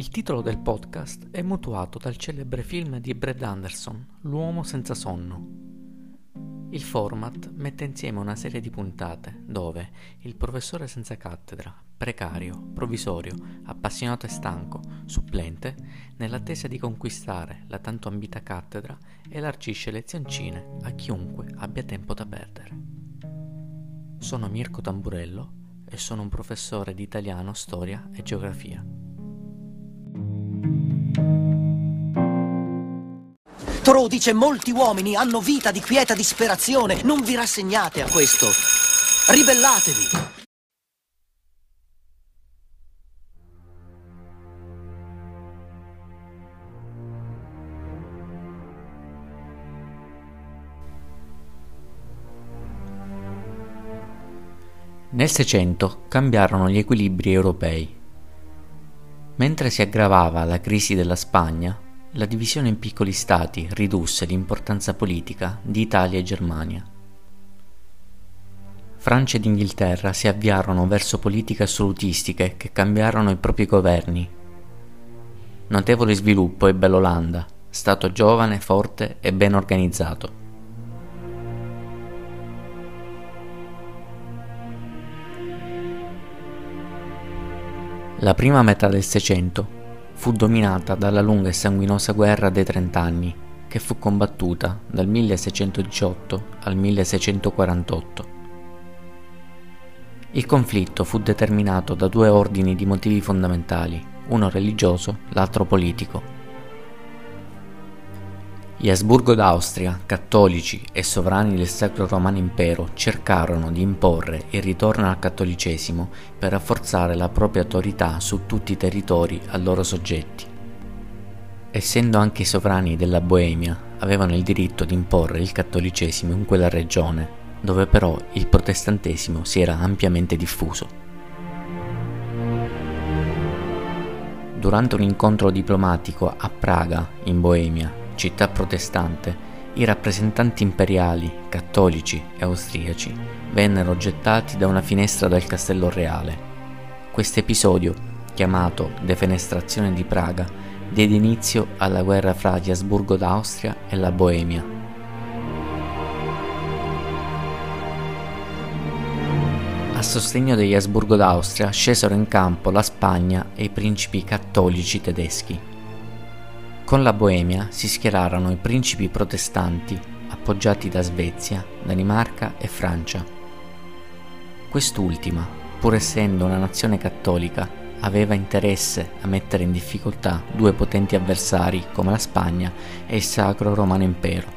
Il titolo del podcast è mutuato dal celebre film di Brad Anderson, L'uomo senza sonno. Il format mette insieme una serie di puntate dove il professore senza cattedra, precario, provvisorio, appassionato e stanco, supplente, nell'attesa di conquistare la tanto ambita cattedra, elargisce lezioncine a chiunque abbia tempo da perdere. Sono Mirko Tamburello e sono un professore di italiano, storia e geografia. Thoreau dice molti uomini hanno vita di quieta disperazione. Non vi rassegnate a questo. Ribellatevi. Nel Seicento cambiarono gli equilibri europei. Mentre si aggravava la crisi della Spagna, la divisione in piccoli stati ridusse l'importanza politica di Italia e Germania. Francia ed Inghilterra si avviarono verso politiche assolutistiche che cambiarono i propri governi. Notevole sviluppo ebbe l'Olanda, stato giovane, forte e ben organizzato. La prima metà del Seicento fu dominata dalla lunga e sanguinosa guerra dei Trent'anni, che fu combattuta dal 1618 al 1648. Il conflitto fu determinato da due ordini di motivi fondamentali, uno religioso, l'altro politico. Gli Asburgo d'Austria, cattolici e sovrani del Sacro Romano Impero, cercarono di imporre il ritorno al cattolicesimo per rafforzare la propria autorità su tutti i territori a loro soggetti. Essendo anche i sovrani della Boemia, avevano il diritto di imporre il cattolicesimo in quella regione, dove però il protestantesimo si era ampiamente diffuso. Durante un incontro diplomatico a Praga, in Boemia, città protestante, i rappresentanti imperiali, cattolici e austriaci vennero gettati da una finestra del castello reale. Questo episodio, chiamato Defenestrazione di Praga, diede inizio alla guerra fra gli Asburgo d'Austria e la Boemia. A sostegno degli Asburgo d'Austria scesero in campo la Spagna e i principi cattolici tedeschi. Con la Boemia si schierarono i principi protestanti appoggiati da Svezia, Danimarca e Francia. Quest'ultima, pur essendo una nazione cattolica, aveva interesse a mettere in difficoltà due potenti avversari come la Spagna e il Sacro Romano Impero.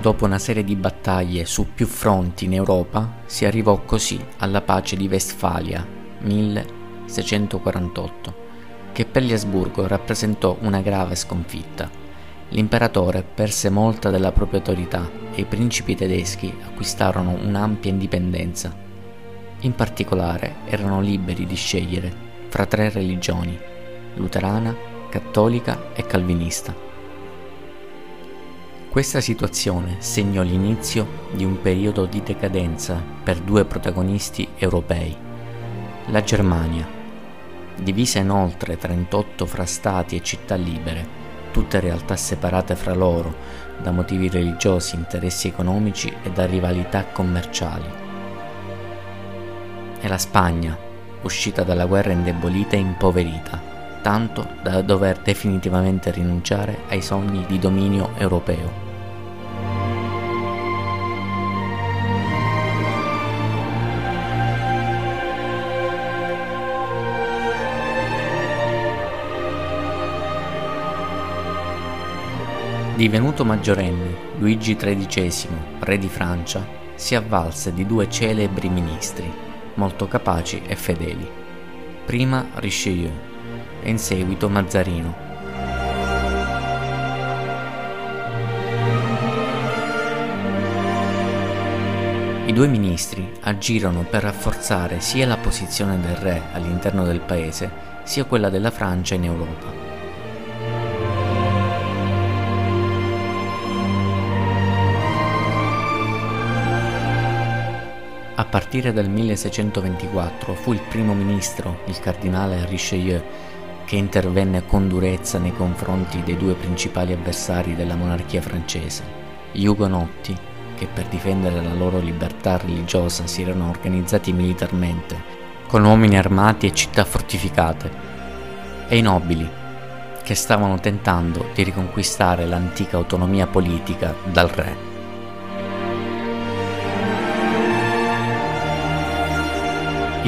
Dopo una serie di battaglie su più fronti in Europa, si arrivò così alla pace di Westfalia 1648 che per gli Asburgo rappresentò una grave sconfitta. L'imperatore perse molta della propria autorità e i principi tedeschi acquistarono un'ampia indipendenza. In particolare erano liberi di scegliere fra tre religioni, luterana, cattolica e calvinista. Questa situazione segnò l'inizio di un periodo di decadenza per due protagonisti europei, la Germania divisa inoltre 38 fra stati e città libere, tutte realtà separate fra loro da motivi religiosi, interessi economici e da rivalità commerciali. E la Spagna, uscita dalla guerra indebolita e impoverita, tanto da dover definitivamente rinunciare ai sogni di dominio europeo. Divenuto maggiorenne, Luigi XIII, re di Francia, si avvalse di due celebri ministri, molto capaci e fedeli. Prima Richelieu e in seguito Mazzarino. I due ministri agirono per rafforzare sia la posizione del re all'interno del paese, sia quella della Francia in Europa. Partire dal 1624 fu il primo ministro, il cardinale Richelieu, che intervenne con durezza nei confronti dei due principali avversari della monarchia francese, gli ugonotti, che per difendere la loro libertà religiosa si erano organizzati militarmente, con uomini armati e città fortificate, e i nobili, che stavano tentando di riconquistare l'antica autonomia politica dal re.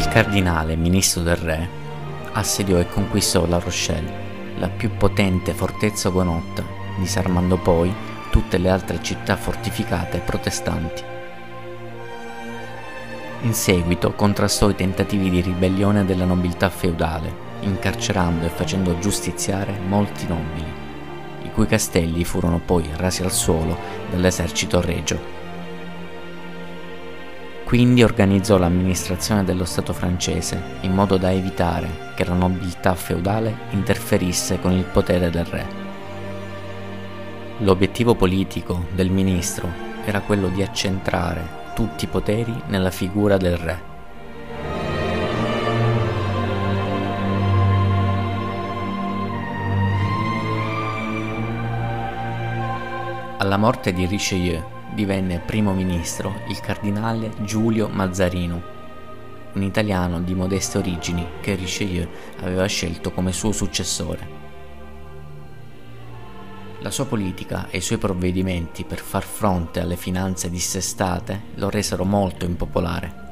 Il cardinale, ministro del re, assediò e conquistò La Rochelle, la più potente fortezza ugonotta, disarmando poi tutte le altre città fortificate protestanti. In seguito contrastò i tentativi di ribellione della nobiltà feudale, incarcerando e facendo giustiziare molti nobili, i cui castelli furono poi rasi al suolo dall'esercito regio. Quindi organizzò l'amministrazione dello Stato francese in modo da evitare che la nobiltà feudale interferisse con il potere del re. L'obiettivo politico del ministro era quello di accentrare tutti i poteri nella figura del re. Alla morte di Richelieu divenne primo ministro il cardinale Giulio Mazzarino, un italiano di modeste origini che Richelieu aveva scelto come suo successore. La sua politica e i suoi provvedimenti per far fronte alle finanze dissestate lo resero molto impopolare.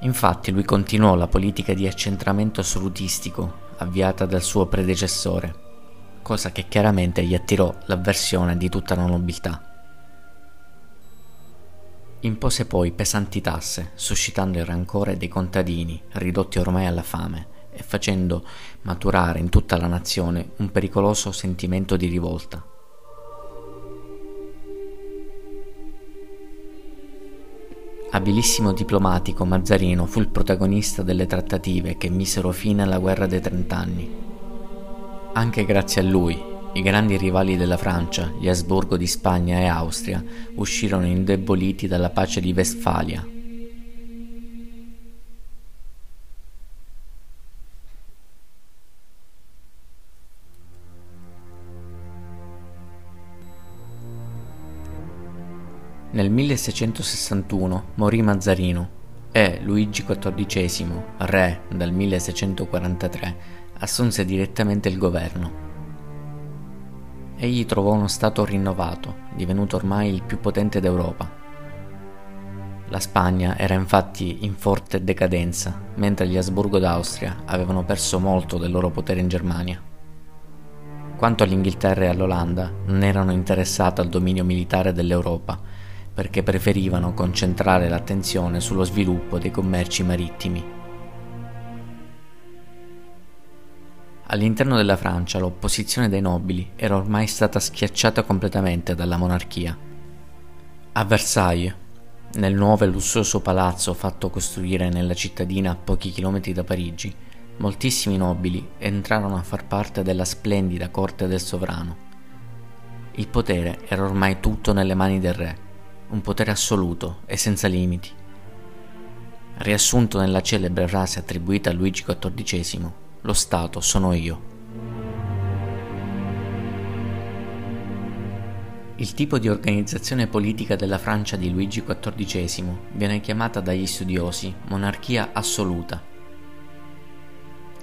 Infatti lui continuò la politica di accentramento assolutistico avviata dal suo predecessore cosa che chiaramente gli attirò l'avversione di tutta la nobiltà. Impose poi pesanti tasse, suscitando il rancore dei contadini, ridotti ormai alla fame, e facendo maturare in tutta la nazione un pericoloso sentimento di rivolta. Abilissimo diplomatico, Mazzarino fu il protagonista delle trattative che misero fine alla guerra dei trent'anni anche grazie a lui, i grandi rivali della Francia, gli Asburgo di Spagna e Austria, uscirono indeboliti dalla pace di Westfalia. Nel 1661 morì Mazzarino e Luigi XIV, re dal 1643, assunse direttamente il governo. Egli trovò uno Stato rinnovato, divenuto ormai il più potente d'Europa. La Spagna era infatti in forte decadenza, mentre gli Asburgo d'Austria avevano perso molto del loro potere in Germania. Quanto all'Inghilterra e all'Olanda, non erano interessate al dominio militare dell'Europa, perché preferivano concentrare l'attenzione sullo sviluppo dei commerci marittimi. All'interno della Francia l'opposizione dei nobili era ormai stata schiacciata completamente dalla monarchia. A Versailles, nel nuovo e lussuoso palazzo fatto costruire nella cittadina a pochi chilometri da Parigi, moltissimi nobili entrarono a far parte della splendida corte del sovrano. Il potere era ormai tutto nelle mani del re, un potere assoluto e senza limiti. Riassunto nella celebre frase attribuita a Luigi XIV, lo Stato sono io. Il tipo di organizzazione politica della Francia di Luigi XIV viene chiamata dagli studiosi monarchia assoluta.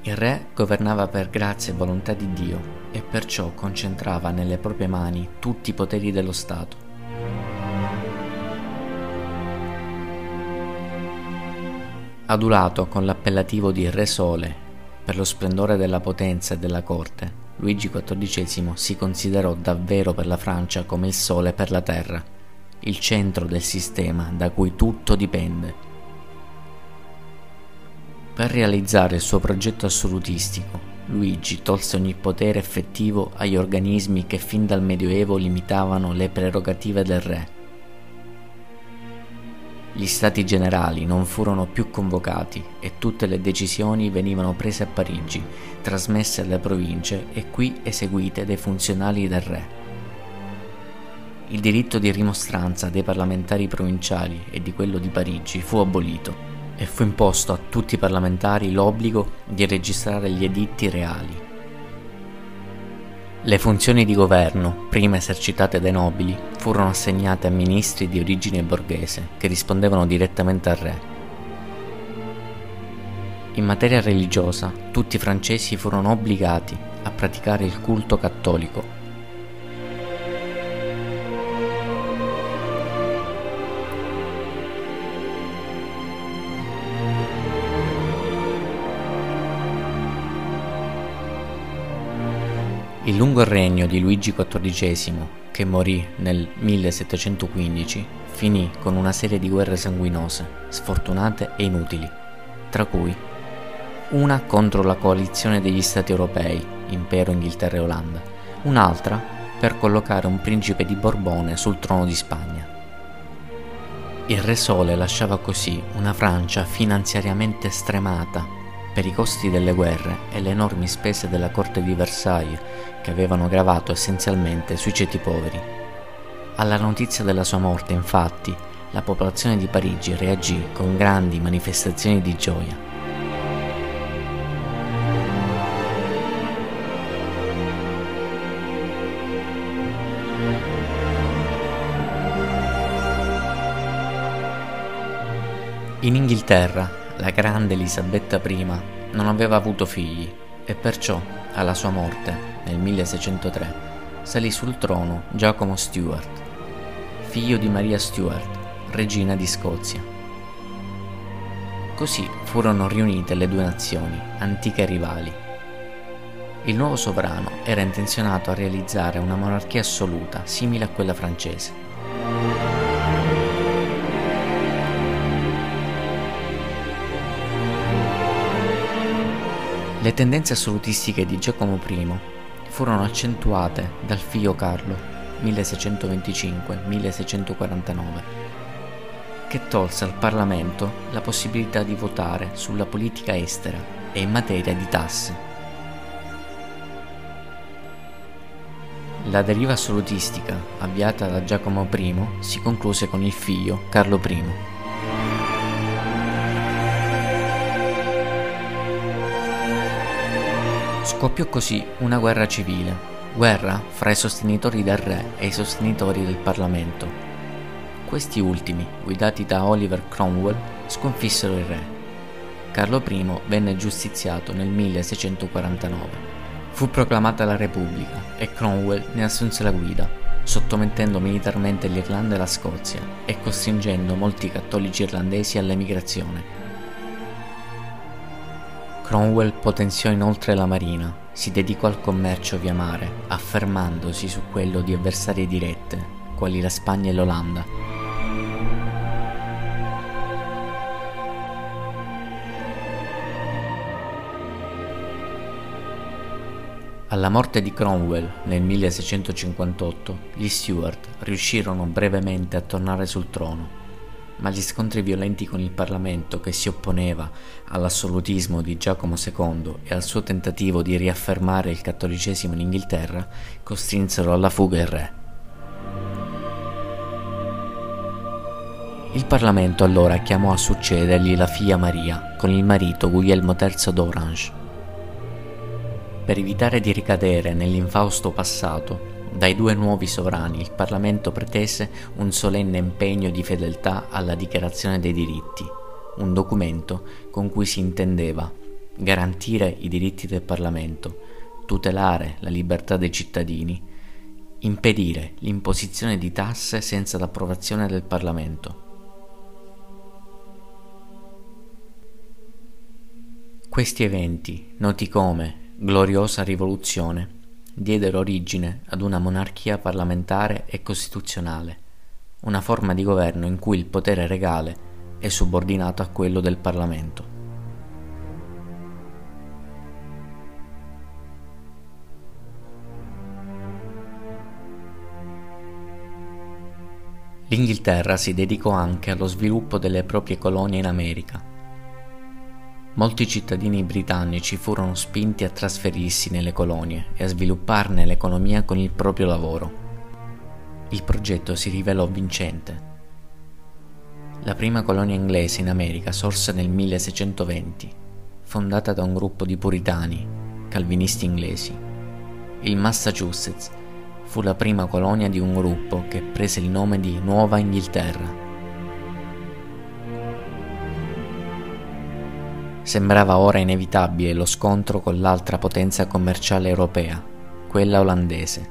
Il re governava per grazia e volontà di Dio e perciò concentrava nelle proprie mani tutti i poteri dello Stato. Adulato con l'appellativo di Re Sole per lo splendore della potenza e della corte, Luigi XIV si considerò davvero per la Francia come il sole per la terra, il centro del sistema da cui tutto dipende. Per realizzare il suo progetto assolutistico, Luigi tolse ogni potere effettivo agli organismi che fin dal Medioevo limitavano le prerogative del re gli stati generali non furono più convocati e tutte le decisioni venivano prese a Parigi, trasmesse alle province e qui eseguite dai funzionari del re. il diritto di rimostranza dei parlamentari provinciali e di quello di Parigi fu abolito e fu imposto a tutti i parlamentari l'obbligo di registrare gli editti reali. Le funzioni di governo, prima esercitate dai nobili, furono assegnate a ministri di origine borghese che rispondevano direttamente al re. In materia religiosa, tutti i francesi furono obbligati a praticare il culto cattolico Il lungo regno di Luigi XIV, che morì nel 1715, finì con una serie di guerre sanguinose, sfortunate e inutili, tra cui una contro la coalizione degli Stati europei, Impero, Inghilterra e Olanda, un'altra per collocare un principe di Borbone sul trono di Spagna. Il Re Sole lasciava così una Francia finanziariamente stremata per i costi delle guerre e le enormi spese della corte di Versailles che avevano gravato essenzialmente sui ceti poveri. Alla notizia della sua morte, infatti, la popolazione di Parigi reagì con grandi manifestazioni di gioia. In Inghilterra la grande Elisabetta I non aveva avuto figli e perciò, alla sua morte, nel 1603, salì sul trono Giacomo Stuart, figlio di Maria Stuart, regina di Scozia. Così furono riunite le due nazioni, antiche rivali. Il nuovo sovrano era intenzionato a realizzare una monarchia assoluta simile a quella francese Le tendenze assolutistiche di Giacomo I furono accentuate dal figlio Carlo 1625-1649, che tolse al Parlamento la possibilità di votare sulla politica estera e in materia di tasse. La deriva assolutistica avviata da Giacomo I si concluse con il figlio Carlo I. Scoppiò così una guerra civile, guerra fra i sostenitori del re e i sostenitori del Parlamento. Questi ultimi, guidati da Oliver Cromwell, sconfissero il re. Carlo I venne giustiziato nel 1649. Fu proclamata la Repubblica e Cromwell ne assunse la guida, sottomettendo militarmente l'Irlanda e la Scozia e costringendo molti cattolici irlandesi all'emigrazione. Cromwell potenziò inoltre la marina, si dedicò al commercio via mare, affermandosi su quello di avversarie dirette, quali la Spagna e l'Olanda. Alla morte di Cromwell nel 1658, gli Stuart riuscirono brevemente a tornare sul trono ma gli scontri violenti con il Parlamento che si opponeva all'assolutismo di Giacomo II e al suo tentativo di riaffermare il cattolicesimo in Inghilterra costrinsero alla fuga il re. Il Parlamento allora chiamò a succedergli la figlia Maria con il marito Guglielmo III d'Orange. Per evitare di ricadere nell'infausto passato, dai due nuovi sovrani il Parlamento pretese un solenne impegno di fedeltà alla Dichiarazione dei diritti, un documento con cui si intendeva garantire i diritti del Parlamento, tutelare la libertà dei cittadini, impedire l'imposizione di tasse senza l'approvazione del Parlamento. Questi eventi, noti come Gloriosa Rivoluzione, diedero origine ad una monarchia parlamentare e costituzionale, una forma di governo in cui il potere regale è subordinato a quello del Parlamento. L'Inghilterra si dedicò anche allo sviluppo delle proprie colonie in America Molti cittadini britannici furono spinti a trasferirsi nelle colonie e a svilupparne l'economia con il proprio lavoro. Il progetto si rivelò vincente. La prima colonia inglese in America sorse nel 1620, fondata da un gruppo di puritani, calvinisti inglesi. Il Massachusetts fu la prima colonia di un gruppo che prese il nome di Nuova Inghilterra. Sembrava ora inevitabile lo scontro con l'altra potenza commerciale europea, quella olandese.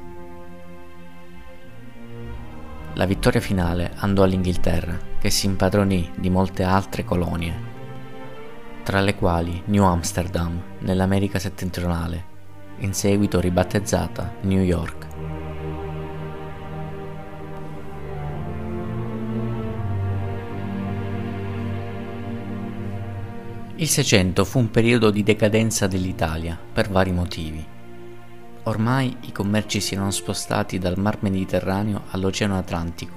La vittoria finale andò all'Inghilterra, che si impadronì di molte altre colonie, tra le quali New Amsterdam nell'America settentrionale, in seguito ribattezzata New York. Il Seicento fu un periodo di decadenza dell'Italia per vari motivi. Ormai i commerci si erano spostati dal Mar Mediterraneo all'Oceano Atlantico.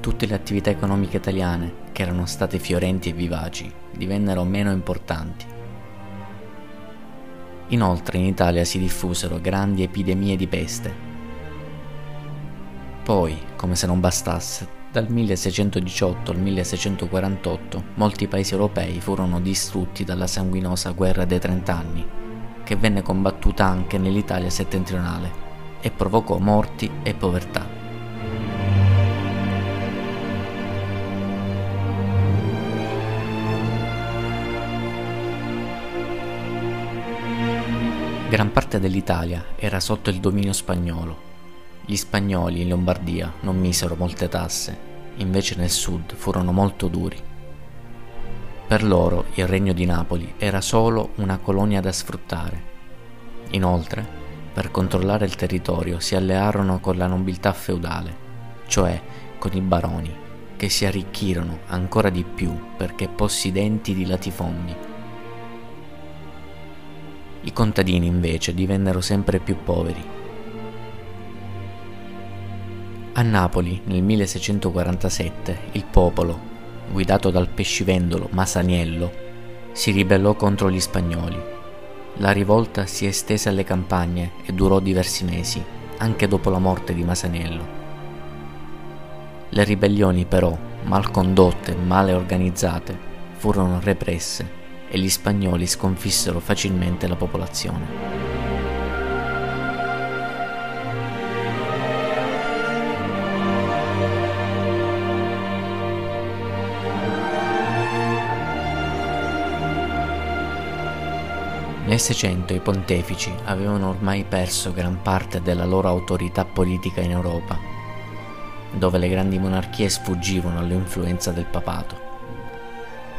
Tutte le attività economiche italiane, che erano state fiorenti e vivaci, divennero meno importanti. Inoltre in Italia si diffusero grandi epidemie di peste. Poi, come se non bastasse, dal 1618 al 1648 molti paesi europei furono distrutti dalla sanguinosa guerra dei trent'anni, che venne combattuta anche nell'Italia settentrionale e provocò morti e povertà. Gran parte dell'Italia era sotto il dominio spagnolo gli spagnoli in Lombardia non misero molte tasse, invece nel sud furono molto duri. Per loro il regno di Napoli era solo una colonia da sfruttare. Inoltre, per controllare il territorio si allearono con la nobiltà feudale, cioè con i baroni, che si arricchirono ancora di più perché possidenti di latifondi. I contadini invece divennero sempre più poveri a Napoli, nel 1647, il popolo, guidato dal pescivendolo Masaniello, si ribellò contro gli spagnoli. La rivolta si estese alle campagne e durò diversi mesi, anche dopo la morte di Masaniello. Le ribellioni però, mal condotte e male organizzate, furono represse e gli spagnoli sconfissero facilmente la popolazione. Nel Seicento i pontefici avevano ormai perso gran parte della loro autorità politica in Europa, dove le grandi monarchie sfuggivano all'influenza del papato.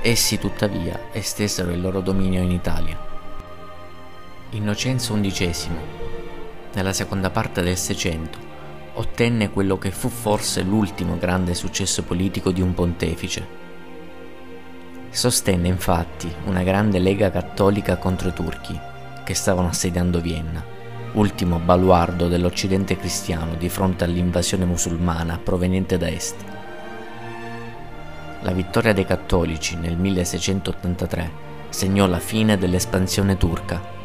Essi tuttavia estesero il loro dominio in Italia. Innocenzo XI, nella seconda parte del Seicento, ottenne quello che fu forse l'ultimo grande successo politico di un pontefice Sostenne infatti una grande lega cattolica contro i turchi, che stavano assediando Vienna, ultimo baluardo dell'Occidente cristiano di fronte all'invasione musulmana proveniente da est. La vittoria dei cattolici nel 1683 segnò la fine dell'espansione turca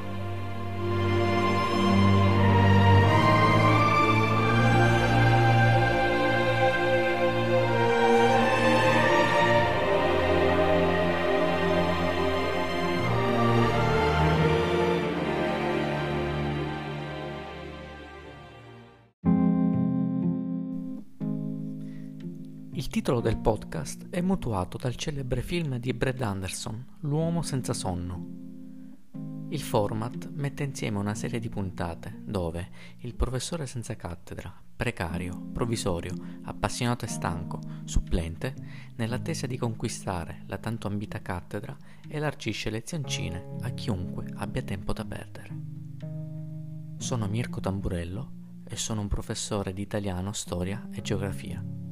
Il titolo del podcast è mutuato dal celebre film di Brad Anderson, L'uomo senza sonno. Il format mette insieme una serie di puntate dove il professore senza cattedra, precario, provvisorio, appassionato e stanco, supplente, nell'attesa di conquistare la tanto ambita cattedra, elargisce lezioncine a chiunque abbia tempo da perdere. Sono Mirko Tamburello e sono un professore di italiano, storia e geografia.